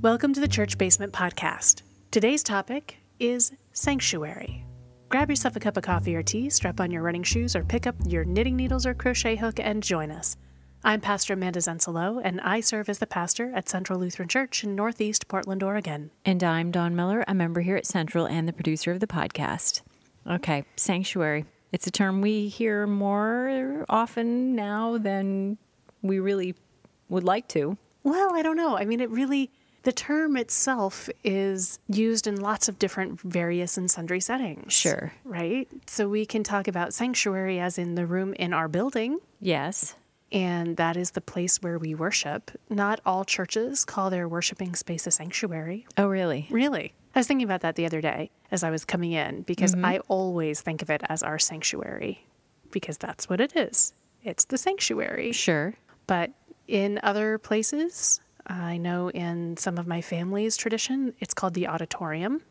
Welcome to the Church Basement Podcast. Today's topic is sanctuary. Grab yourself a cup of coffee or tea, strap on your running shoes, or pick up your knitting needles or crochet hook and join us. I'm Pastor Amanda Zensalo, and I serve as the pastor at Central Lutheran Church in Northeast Portland, Oregon. And I'm Don Miller, a member here at Central and the producer of the podcast. Okay, sanctuary. It's a term we hear more often now than we really would like to. Well, I don't know. I mean, it really, the term itself is used in lots of different various and sundry settings. Sure. Right? So we can talk about sanctuary as in the room in our building, Yes. and that is the place where we worship. Not all churches call their worshiping space a sanctuary. Oh, really? Really? I was thinking about that the other day as I was coming in because mm-hmm. I always think of it as our sanctuary because that's what it is. It's the sanctuary. Sure. But in other places, I know in some of my family's tradition, it's called the auditorium.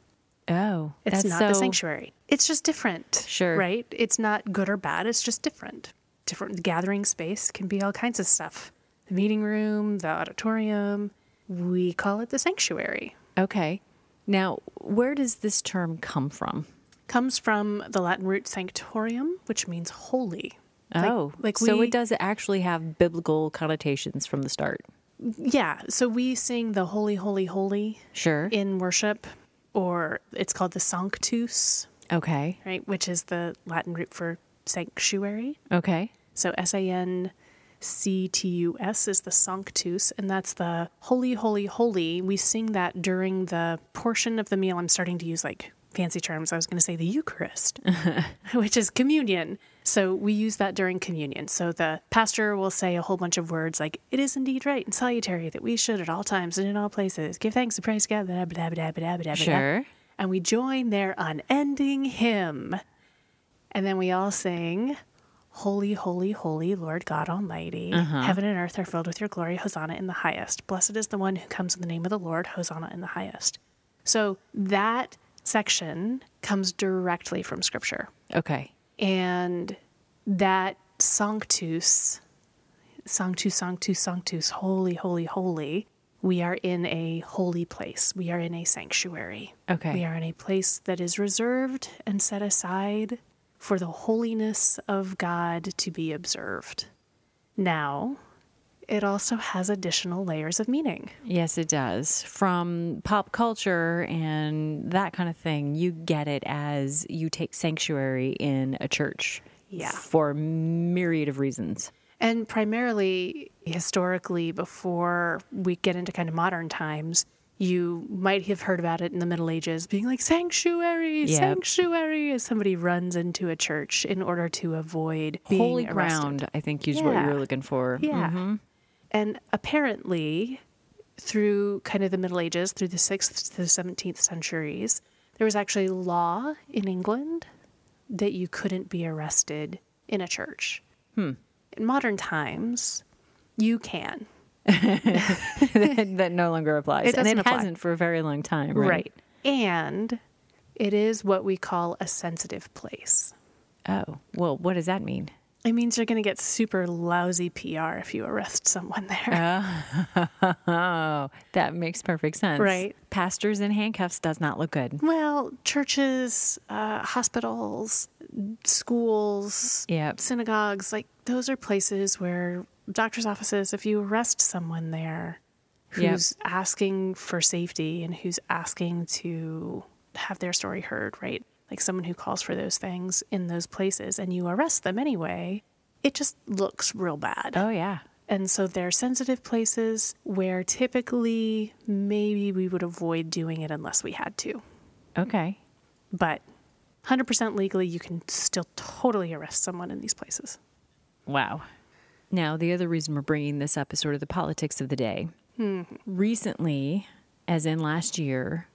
Oh, It's that's not so, the sanctuary. It's just different. Sure. Right? It's not good or bad. It's just different. Different gathering space can be all kinds of stuff. The meeting room, the auditorium. We call it the sanctuary. Okay. Now, where does this term come from? Comes from the Latin root sanctorium, which means holy. Like- oh, like so we- it does actually have biblical connotations from the start. Yeah. So we sing the holy, holy, holy Sure. in worship, or it's called the sanctus, okay. right? Which is the Latin root for sanctuary. Okay. So S A N C T U S is the sanctus, and that's the holy, holy, holy. We sing that during the portion of the meal. I'm starting to use like fancy terms. I was going to say the Eucharist, which is communion. So we use that during communion. So the pastor will say a whole bunch of words like, It is indeed right and salutary that we should at all times and in all places give thanks and praise God. blah, blah, blah, blah, blah, blah, blah." Sure. And we join their unending hymn. And then we all sing, Holy, holy, holy, Lord God Almighty. Uh-huh. Heaven and earth are filled with your glory. Hosanna in the highest. Blessed is the one who comes in the name of the Lord. Hosanna in the highest. So that section comes directly from Scripture. Okay. And that sanctus, sanctus, sanctus, sanctus, holy, holy, holy, we are in a holy place. We are in a sanctuary. Okay. We are in a place that is reserved and set aside for the holiness of God to be observed. Now, it also has additional layers of meaning. Yes, it does. From pop culture and that kind of thing, you get it as you take sanctuary in a church. Yeah. For myriad of reasons. And primarily, historically, before we get into kind of modern times, you might have heard about it in the Middle Ages being like sanctuary, Yep. sanctuary, as somebody runs into a church in order to avoid being Holy arrested. ground, I think, is what you were looking for. Yeah. Mm-hmm. And apparently, through kind of the Middle Ages, through the 6th to the 17th centuries, there was actually law in England that you couldn't be arrested in a church. Hmm. In modern times, you can. that, that no longer applies. It and it apply. hasn't for a very long time, right? Right. And it is what we call a sensitive place. Oh, well, what does that mean? It means you're going to get super lousy PR if you arrest someone there. Oh, that makes perfect sense. Right. Pastors in handcuffs does not look good. Well, churches, uh, hospitals, schools, Yep. synagogues, like those are places where doctor's offices, if you arrest someone there Yep. who's asking for safety and who's asking to have their story heard, right? Like someone who calls for those things in those places and you arrest them anyway, it just looks real bad. Oh, yeah. And so they're sensitive places where typically maybe we would avoid doing it unless we had to. Okay. But 100% legally, you can still totally arrest someone in these places. Wow. Now, the other reason we're bringing this up is sort of the politics of the day. Hmm. Recently, as in last year,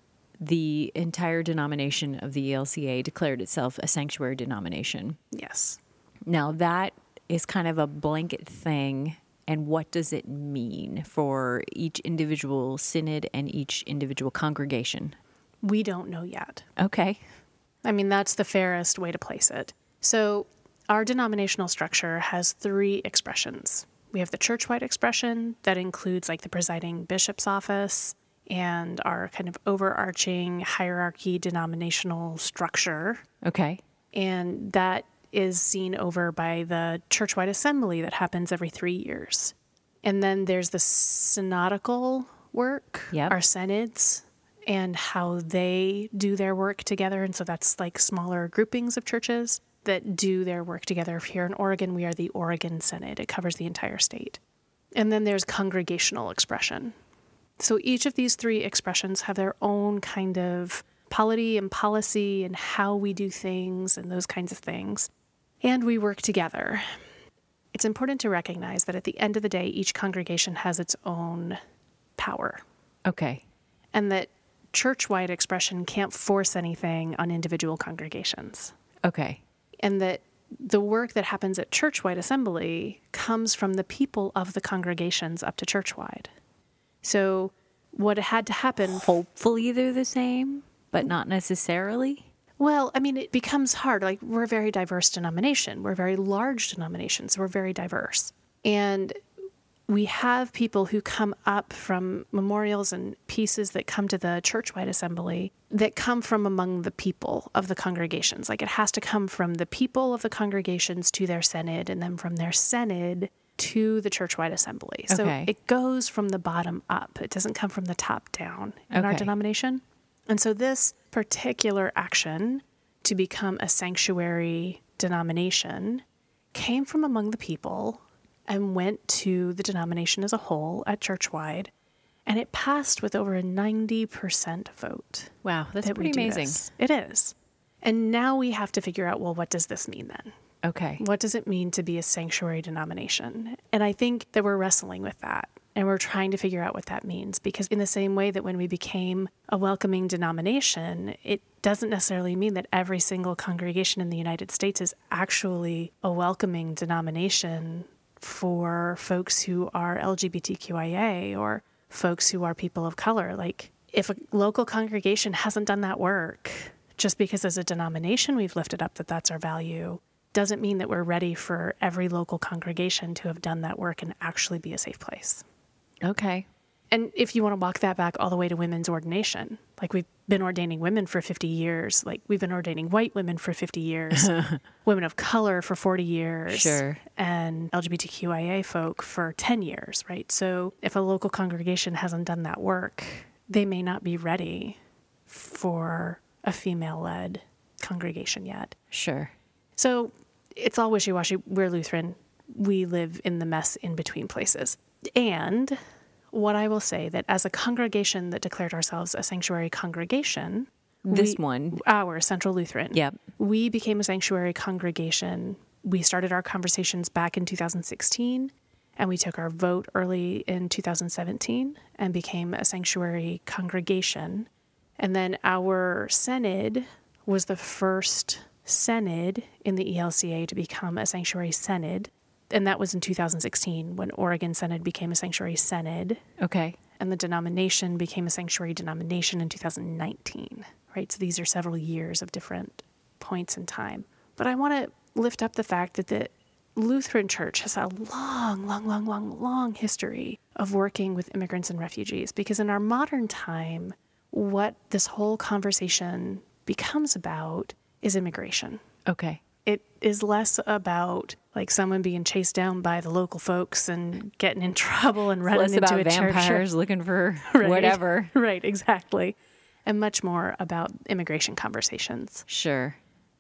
the entire denomination of the ELCA declared itself a sanctuary denomination. Yes. Now, that is kind of a blanket thing. And what does it mean for each individual synod and each individual congregation? We don't know yet. Okay. I mean, that's the fairest way to place it. So, our denominational structure has three expressions. We have the church wide expression that includes like the presiding bishop's office and our kind of overarching hierarchy denominational structure. Okay. And that is seen over by the churchwide assembly that happens every three years. And then there's the synodical work, Yep. our synods, and how they do their work together. And so that's like smaller groupings of churches that do their work together. Here in Oregon, we are the Oregon Synod, it covers the entire state. And then there's congregational expression. So each of these three expressions have their own kind of polity and policy and how we do things and those kinds of things. And we work together. It's important to recognize that at the end of the day, each congregation has its own power Okay. and that church wide expression can't force anything on individual congregations. Okay. And that the work that happens at church wide assembly comes from the people of the congregations up to churchwide. So, what had to happen Hopefully they're the same, but not necessarily. Well, I mean, it becomes hard. Like, we're a very diverse denomination, we're a very large denomination, so we're very diverse. And we have people who come up from memorials and pieces that come to the churchwide assembly that come from among the people of the congregations. Like, it has to come from the people of the congregations to their synod, and then from their synod to the churchwide assembly. So Okay. it goes from the bottom up, it doesn't come from the top down in our denomination. And so, this particular action to become a sanctuary denomination came from among the people and went to the denomination as a whole at churchwide. And it passed with over a 90% vote. Wow, that's that pretty amazing. this. It is. And now we have to figure out well, what does this mean then? Okay. What does it mean to be a sanctuary denomination? And I think that we're wrestling with that and we're trying to figure out what that means because, in the same way that when we became a welcoming denomination, it doesn't necessarily mean that every single congregation in the United States is actually a welcoming denomination for folks who are LGBTQIA or folks who are people of color. Like, if a local congregation hasn't done that work, just because as a denomination we've lifted up that that's our value, doesn't mean that we're ready for every local congregation to have done that work and actually be a safe place. Okay. And if you want to walk that back all the way to women's ordination, like we've been ordaining women for 50 years, like we've been ordaining white women for 50 years, women of color for 40 years, Sure. and LGBTQIA folk for 10 years, right? So if a local congregation hasn't done that work, they may not be ready for a female led congregation yet. Sure. So it's all wishy washy. We're Lutheran. We live in the mess in between places. And what I will say that as a congregation that declared ourselves a sanctuary congregation, This we- one. our Central Lutheran, Yep. we became a sanctuary congregation. We started our conversations back in 2016, and we took our vote early in 2017 and became a sanctuary congregation. And then our synod was the first synod in the ELCA to become a sanctuary synod. And that was in 2016 when Oregon Synod became a sanctuary synod Okay. and the denomination became a sanctuary denomination in 2019, right? So these are several years of different points in time. But I want to lift up the fact that the Lutheran Church has a long, long, long, long, long history of working with immigrants and refugees because in our modern time, what this whole conversation becomes about is immigration Okay. it is less about like someone being chased down by the local folks and getting in trouble and running Less into about a church. vampires looking for Right. whatever. Right, exactly. And much more about immigration conversations. Sure.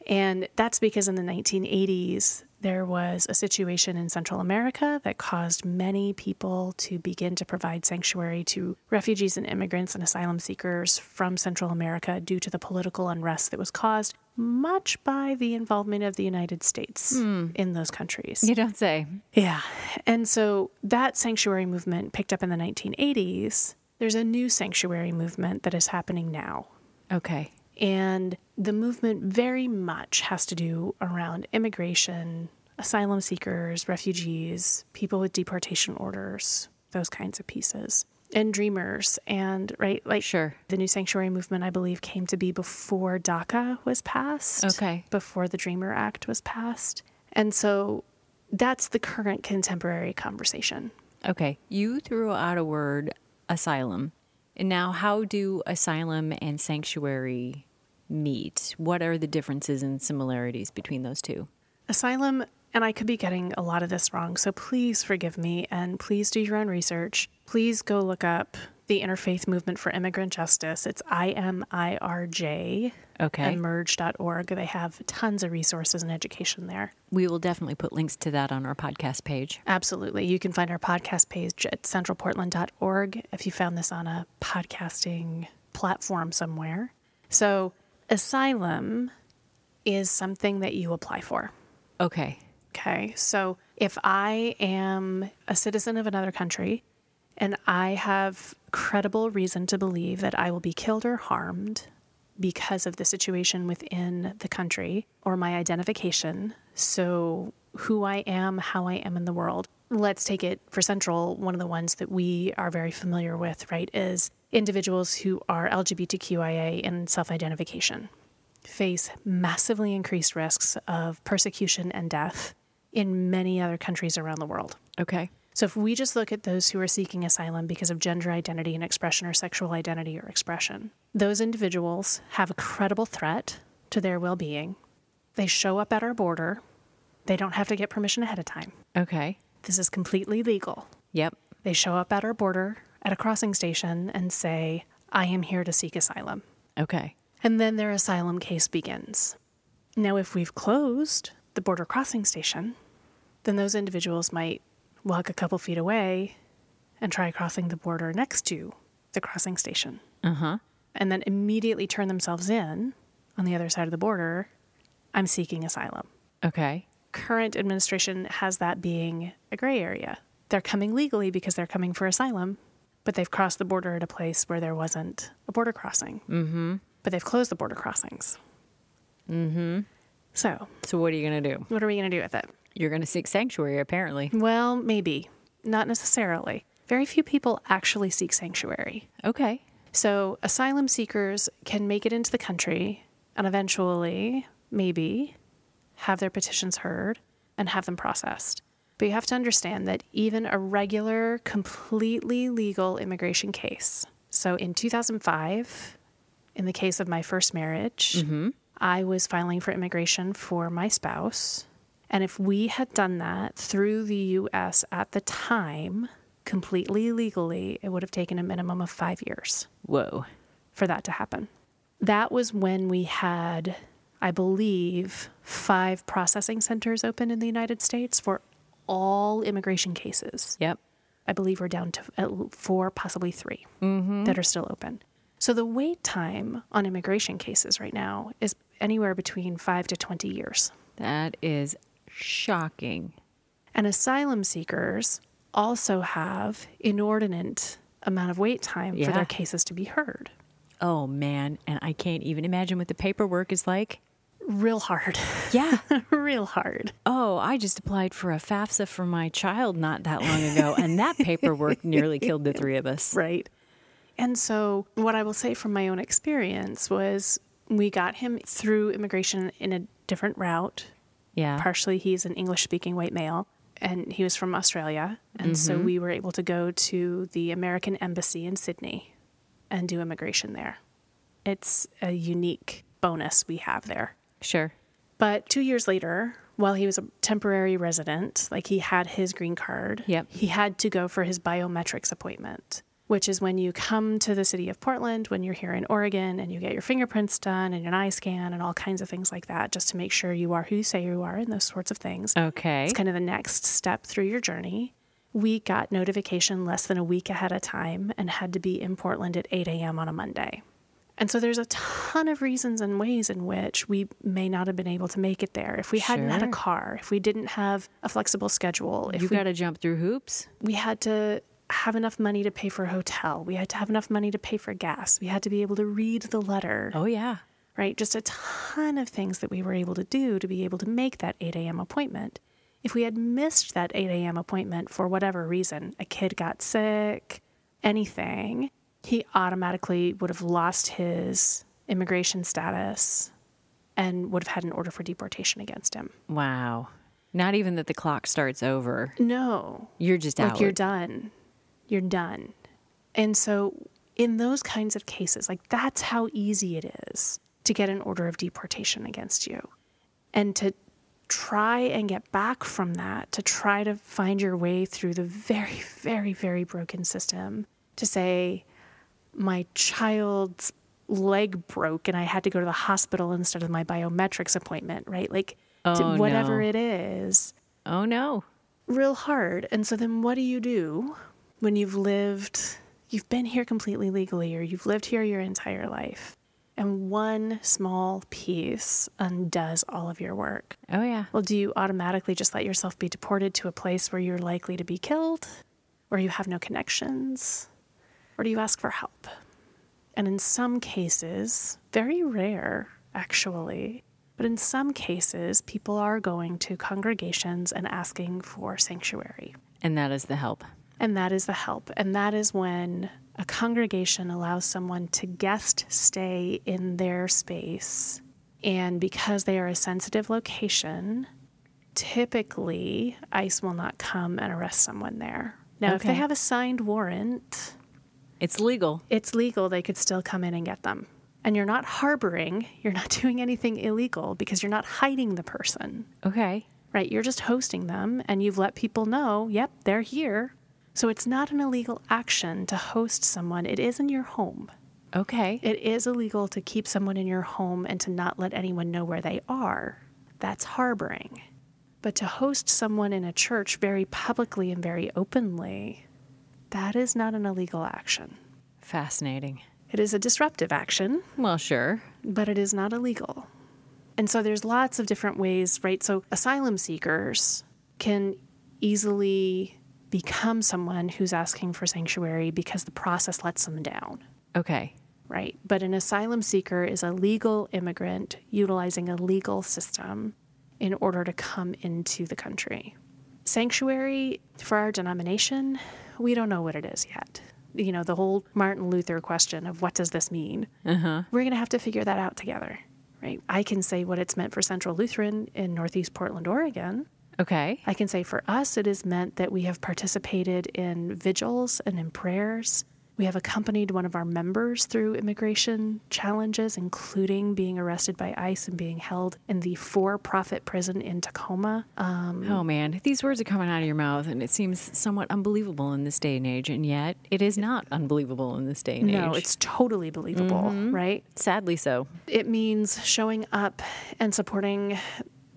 And that's because in the 1980s, there was a situation in Central America that caused many people to begin to provide sanctuary to refugees and immigrants and asylum seekers from Central America due to the political unrest that was caused much by the involvement of the United States hmm. in those countries. You don't say. Yeah. And so that sanctuary movement picked up in the 1980s. There's a new sanctuary movement that is happening now. Okay. And the movement very much has to do around immigration, asylum seekers, refugees, people with deportation orders, those kinds of pieces, and dreamers. And, right, like Sure. the new sanctuary movement, I believe, came to be before DACA was passed. Okay. Before the Dreamer Act was passed. And so that's the current contemporary conversation. Okay. You threw out a word asylum. And now, how do asylum and sanctuary meet? What are the differences and similarities between those two? Asylum, and I could be getting a lot of this wrong, so please forgive me and please do your own research. Please go look up the Interfaith Movement for Immigrant Justice. It's IMIRJ Okay. and merge.org. They have tons of resources and education there. we will definitely put links to that on our podcast page. Absolutely. You can find our podcast page at centralportland.org if you found this on a podcasting platform somewhere. So, asylum is something that you apply for. Okay. Okay. So, if I am a citizen of another country and I have credible reason to believe that I will be killed or harmed because of the situation within the country or my identification, so who I am, how I am in the world. Let's take it for Central. One of the ones that we are very familiar with, right, is individuals who are LGBTQIA in self identification face massively increased risks of persecution and death in many other countries around the world. Okay. So, if we just look at those who are seeking asylum because of gender identity and expression or sexual identity or expression, those individuals have a credible threat to their well being. They show up at our border. They don't have to get permission ahead of time. Okay. This is completely legal. Yep. They show up at our border at a crossing station and say, I am here to seek asylum. Okay. And then their asylum case begins. Now, if we've closed the border crossing station, then those individuals might walk a couple feet away and try crossing the border next to the crossing station. Uh huh. And then immediately turn themselves in on the other side of the border. I'm seeking asylum. Okay. Current administration has that being a gray area. They're coming legally because they're coming for asylum, but they've crossed the border at a place where there wasn't a border crossing. Mm-hmm. But they've closed the border crossings. Mm-hmm. So, So, what are you going to do? what are we going to do with it? You're going to seek sanctuary, apparently. Well, maybe. Not necessarily. Very few people actually seek sanctuary. Okay. So, asylum seekers can make it into the country and eventually, maybe, have their petitions heard and have them processed. But you have to understand that even a regular, completely legal immigration case. So, in 2005, in the case of my first marriage, mm-hmm. I was filing for immigration for my spouse. And if we had done that through the US at the time, completely legally, it would have taken a minimum of five years Whoa. for that to happen. That was when we had, I believe, five processing centers open in the United States for all immigration cases. Yep. I believe we're down to four, possibly 3 mm-hmm. that are still open. So the wait time on immigration cases right now is anywhere between five to 20 years. That is shocking. And asylum seekers also have inordinate amount of wait time for their cases to be heard. Oh, man. And I can't even imagine what the paperwork is like. Real hard. Yeah. Real hard. Oh, I just applied for a FAFSA for my child not that long ago, and that paperwork nearly killed the three of us. Right. And so, what I will say from my own experience was we got him through immigration in a different route. Yeah. Partially, he's an English speaking white male, and he was from Australia. And so, mm-hmm. we were able to go to the American Embassy in Sydney and do immigration there. It's a unique bonus we have there. Sure. But two years later, while he was a temporary resident, like he had his green card, Yep. he had to go for his biometrics appointment, which is when you come to the city of Portland, when you're here in Oregon, and you get your fingerprints done and an eye scan and all kinds of things like that, just to make sure you are who you say you are and those sorts of things. Okay. It's kind of the next step through your journey. We got notification less than a week ahead of time and had to be in Portland at 8 a.m. on a Monday. And so there's a ton of reasons and ways in which we may not have been able to make it there. If we hadn't had a car, if we didn't have a flexible schedule, if you we, got to jump through hoops. we had to have enough money to pay for a hotel, we had to have enough money to pay for gas, we had to be able to read the letter, Oh, yeah. right? Just a ton of things that we were able to do to be able to make that 8 a.m. appointment. If we had missed that 8 a.m. appointment for whatever reason, a kid got sick, anything, he automatically would have lost his immigration status and would have had an order for deportation against him. Wow. Not even that the clock starts over. No, You're just like out. you're done. You're done. And so in those kinds of cases, like that's how easy it is to get an order of deportation against you. And to try and get back from that, to try to find your way through the very, very, very broken system, to say, my child's leg broke and I had to go to the hospital instead of my biometrics appointment, right? Like, Oh, whatever no. it is, Oh no. real hard. And so then what do you do when you've lived, you've been here completely legally, or you've lived here your entire life, and one small piece undoes all of your work? Oh yeah. Well, do you automatically just let yourself be deported to a place where you're likely to be killed, or you have no connections, or do you ask for help? And in some cases, very rare actually, but in some cases, people are going to congregations and asking for sanctuary. And that is the help. And that is the help. And that is when a congregation allows someone to guest stay in their space. And because they are a sensitive location, typically ICE will not come and arrest someone there. Now, if they have a signed warrant, It's legal. it's legal, they could still come in and get them. And you're not harboring, you're not doing anything illegal because you're not hiding the person Okay. right? You're just hosting them and you've let people know, yep, they're here. So it's not an illegal action to host someone. It is in your home. Okay. It is illegal to keep someone in your home and to not let anyone know where they are. That's harboring. But to host someone in a church very publicly and very openly, that is not an illegal action. Fascinating. It is a disruptive action, Well, sure. but it is not illegal. And so there's lots of different ways, right? So asylum seekers can easily become someone who's asking for sanctuary because the process lets them down, Okay. right? But an asylum seeker is a legal immigrant utilizing a legal system in order to come into the country. Sanctuary for our denomination, we don't know what it is yet. You know, the whole Martin Luther question of what does this mean? Uh-huh. we're going to have to figure that out together, right? I can say what it's meant for Central Lutheran in Northeast Portland, Oregon. Okay. I can say for us, it is meant that we have participated in vigils and in prayers. We have accompanied one of our members through immigration challenges, including being arrested by ICE and being held in the for profit prison in Tacoma. Um, Oh man, these words are coming out of your mouth, and it seems somewhat unbelievable in this day and age, and yet it is not unbelievable in this day and age. no, it's totally believable, right? sadly so. It means showing up and supporting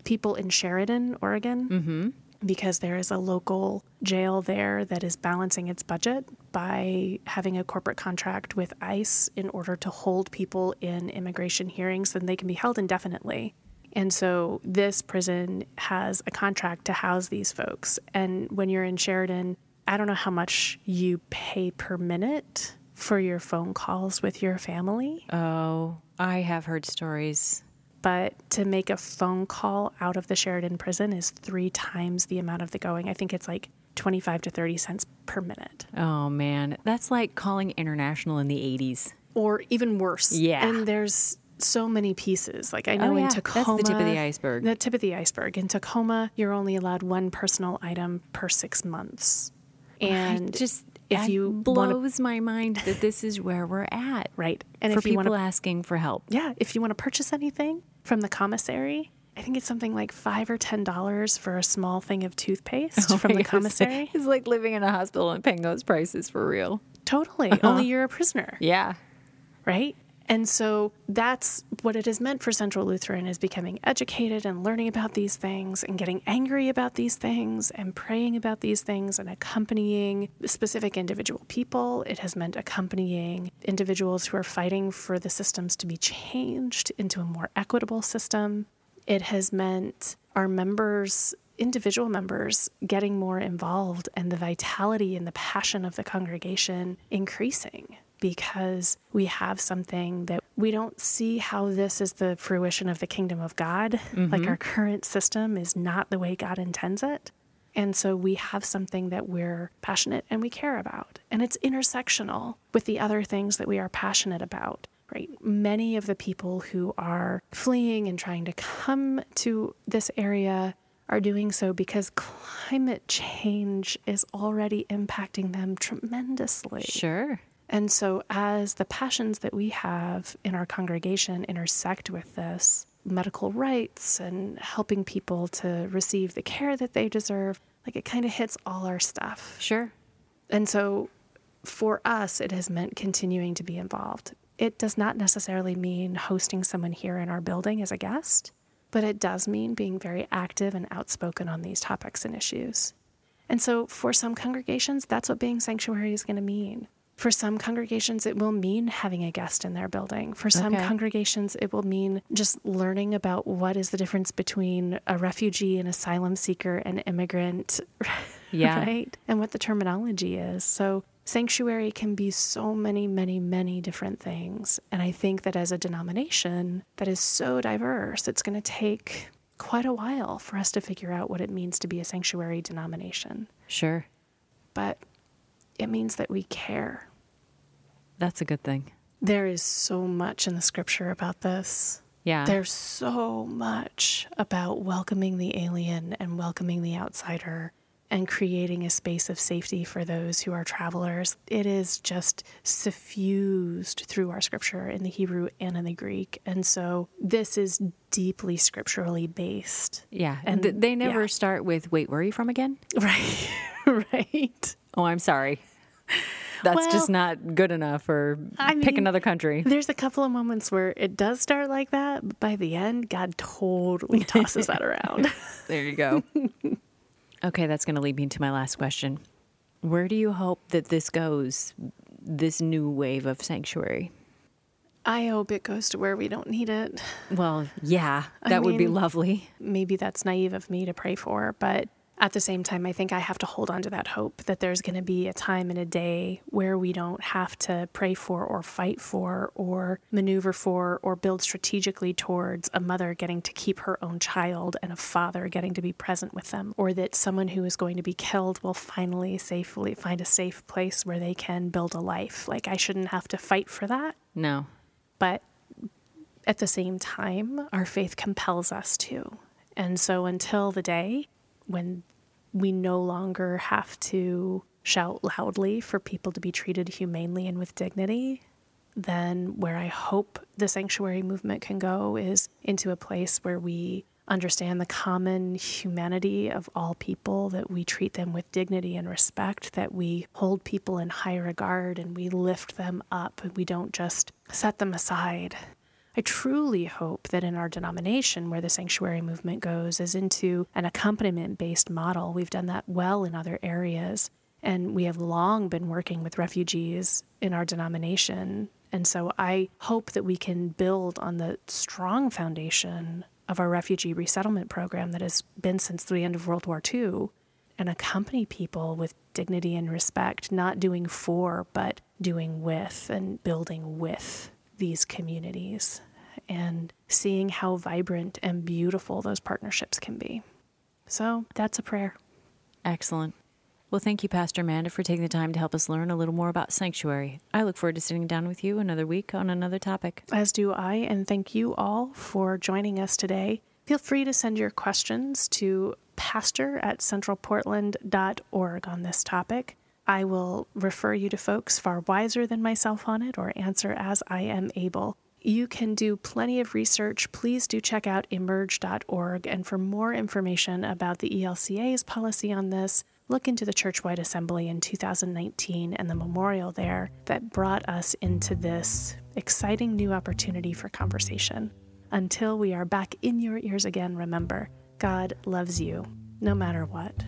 people in Sheridan, Oregon, because there is a local jail there that is balancing its budget by having a corporate contract with ICE in order to hold people in immigration hearings, then they can be held indefinitely. And so this prison has a contract to house these folks. And when you're in Sheridan, I don't know how much you pay per minute for your phone calls with your family. Oh, I have heard stories. But to make a phone call out of the Sheridan prison is three times the amount of the going. I think it's like 25 to 30 cents per minute, Oh man, that's like calling international in the 80s. or even worse. Yeah. And there's so many pieces. Like I know Oh, in Tacoma, That's the tip of the iceberg. The tip of the iceberg. In Tacoma, you're only allowed one personal item per six months. And It just if you blows my mind that this is where we're at. right, and for people want to, asking for help. yeah, if you want to purchase anything from the commissary. I think it's something like five or ten dollars for a small thing of toothpaste Oh from the commissary. It's like living in a hospital and paying those prices for real. Totally. Uh-huh. Only you're a prisoner, Yeah. right? And so that's what it has meant for Central Lutheran is becoming educated and learning about these things and getting angry about these things and praying about these things and accompanying specific individual people. It has meant accompanying individuals who are fighting for the systems to be changed into a more equitable system. It has meant our members individual members getting more involved and the vitality and the passion of the congregation increasing because we have something that we don't see how this is the fruition of the kingdom of God. Like mm-hmm. our current system is not the way God intends it. And so we have something that we're passionate and we care about. And it's intersectional with the other things that we are passionate about, right? Many of the people who are fleeing and trying to come to this area are doing so because climate change is already impacting them tremendously. Sure. And so, as the passions that we have in our congregation intersect with this, medical rights and helping people to receive the care that they deserve, like it kind of hits all our stuff. Sure. And so, for us, it has meant continuing to be involved. It does not necessarily mean hosting someone here in our building as a guest, but it does mean being very active and outspoken on these topics and issues. And so, for some congregations, that's what being sanctuary is going to mean. For some congregations, it will mean having a guest in their building. For some Okay. congregations, it will mean just learning about what is the difference between a refugee, an asylum seeker, an immigrant, Yeah. right? And what the terminology is. So, sanctuary can be so many, many, many different things. And I think that as a denomination that is so diverse, it's going to take quite a while for us to figure out what it means to be a sanctuary denomination. Sure. But it means that we care. That's a good thing. There is so much in the scripture about this. Yeah. There's so much about welcoming the alien and welcoming the outsider and creating a space of safety for those who are travelers. It is just suffused through our scripture in the Hebrew and in the Greek. And so this is deeply scripturally based. yeah. and- Th- they never yeah. start with, wait, where are you from again? Right. right. Oh, I'm sorry. That's just not good enough, or I pick mean- another country. There's a couple of moments where it does start like that, but by the end, God totally tosses that around. There you go. okay, that's going to lead me to my last question. Where do you hope that this goes, this new wave of sanctuary? I hope it goes to where we don't need it. Well, yeah, I that would be lovely. maybe that's naive of me to pray for, but at the same time, I think I have to hold on to that hope that there's going to be a time and a day where we don't have to pray for or fight for or maneuver for or build strategically towards a mother getting to keep her own child and a father getting to be present with them, or that someone who is going to be killed will finally safely find a safe place where they can build a life. Like, I shouldn't have to fight for that. No. but at the same time, our faith compels us to. And so until the day when we no longer have to shout loudly for people to be treated humanely and with dignity, then where I hope the sanctuary movement can go is into a place where we understand the common humanity of all people, that we treat them with dignity and respect, that we hold people in high regard and we lift them up and we don't just set them aside. I truly hope that in our denomination, where the sanctuary movement goes, is into an accompaniment based model. We've done that well in other areas. And we have long been working with refugees in our denomination. And so I hope that we can build on the strong foundation of our refugee resettlement program that has been since the end of World War II and accompany people with dignity and respect, not doing for, but doing with and building with these communities and seeing how vibrant and beautiful those partnerships can be. So that's a prayer. Excellent. Well, thank you, Pastor Amanda, for taking the time to help us learn a little more about sanctuary. I look forward to sitting down with you another week on another topic. As do I, and thank you all for joining us today. Feel free to send your questions to pastor at centralportland.org on this topic. I will refer you to folks far wiser than myself on it or answer as I am able. You can do plenty of research. Please do check out emerge.org. And for more information about the ELCA's policy on this, look into the Churchwide Assembly in 2019 and the memorial there that brought us into this exciting new opportunity for conversation. Until we are back in your ears again, remember God loves you no matter what.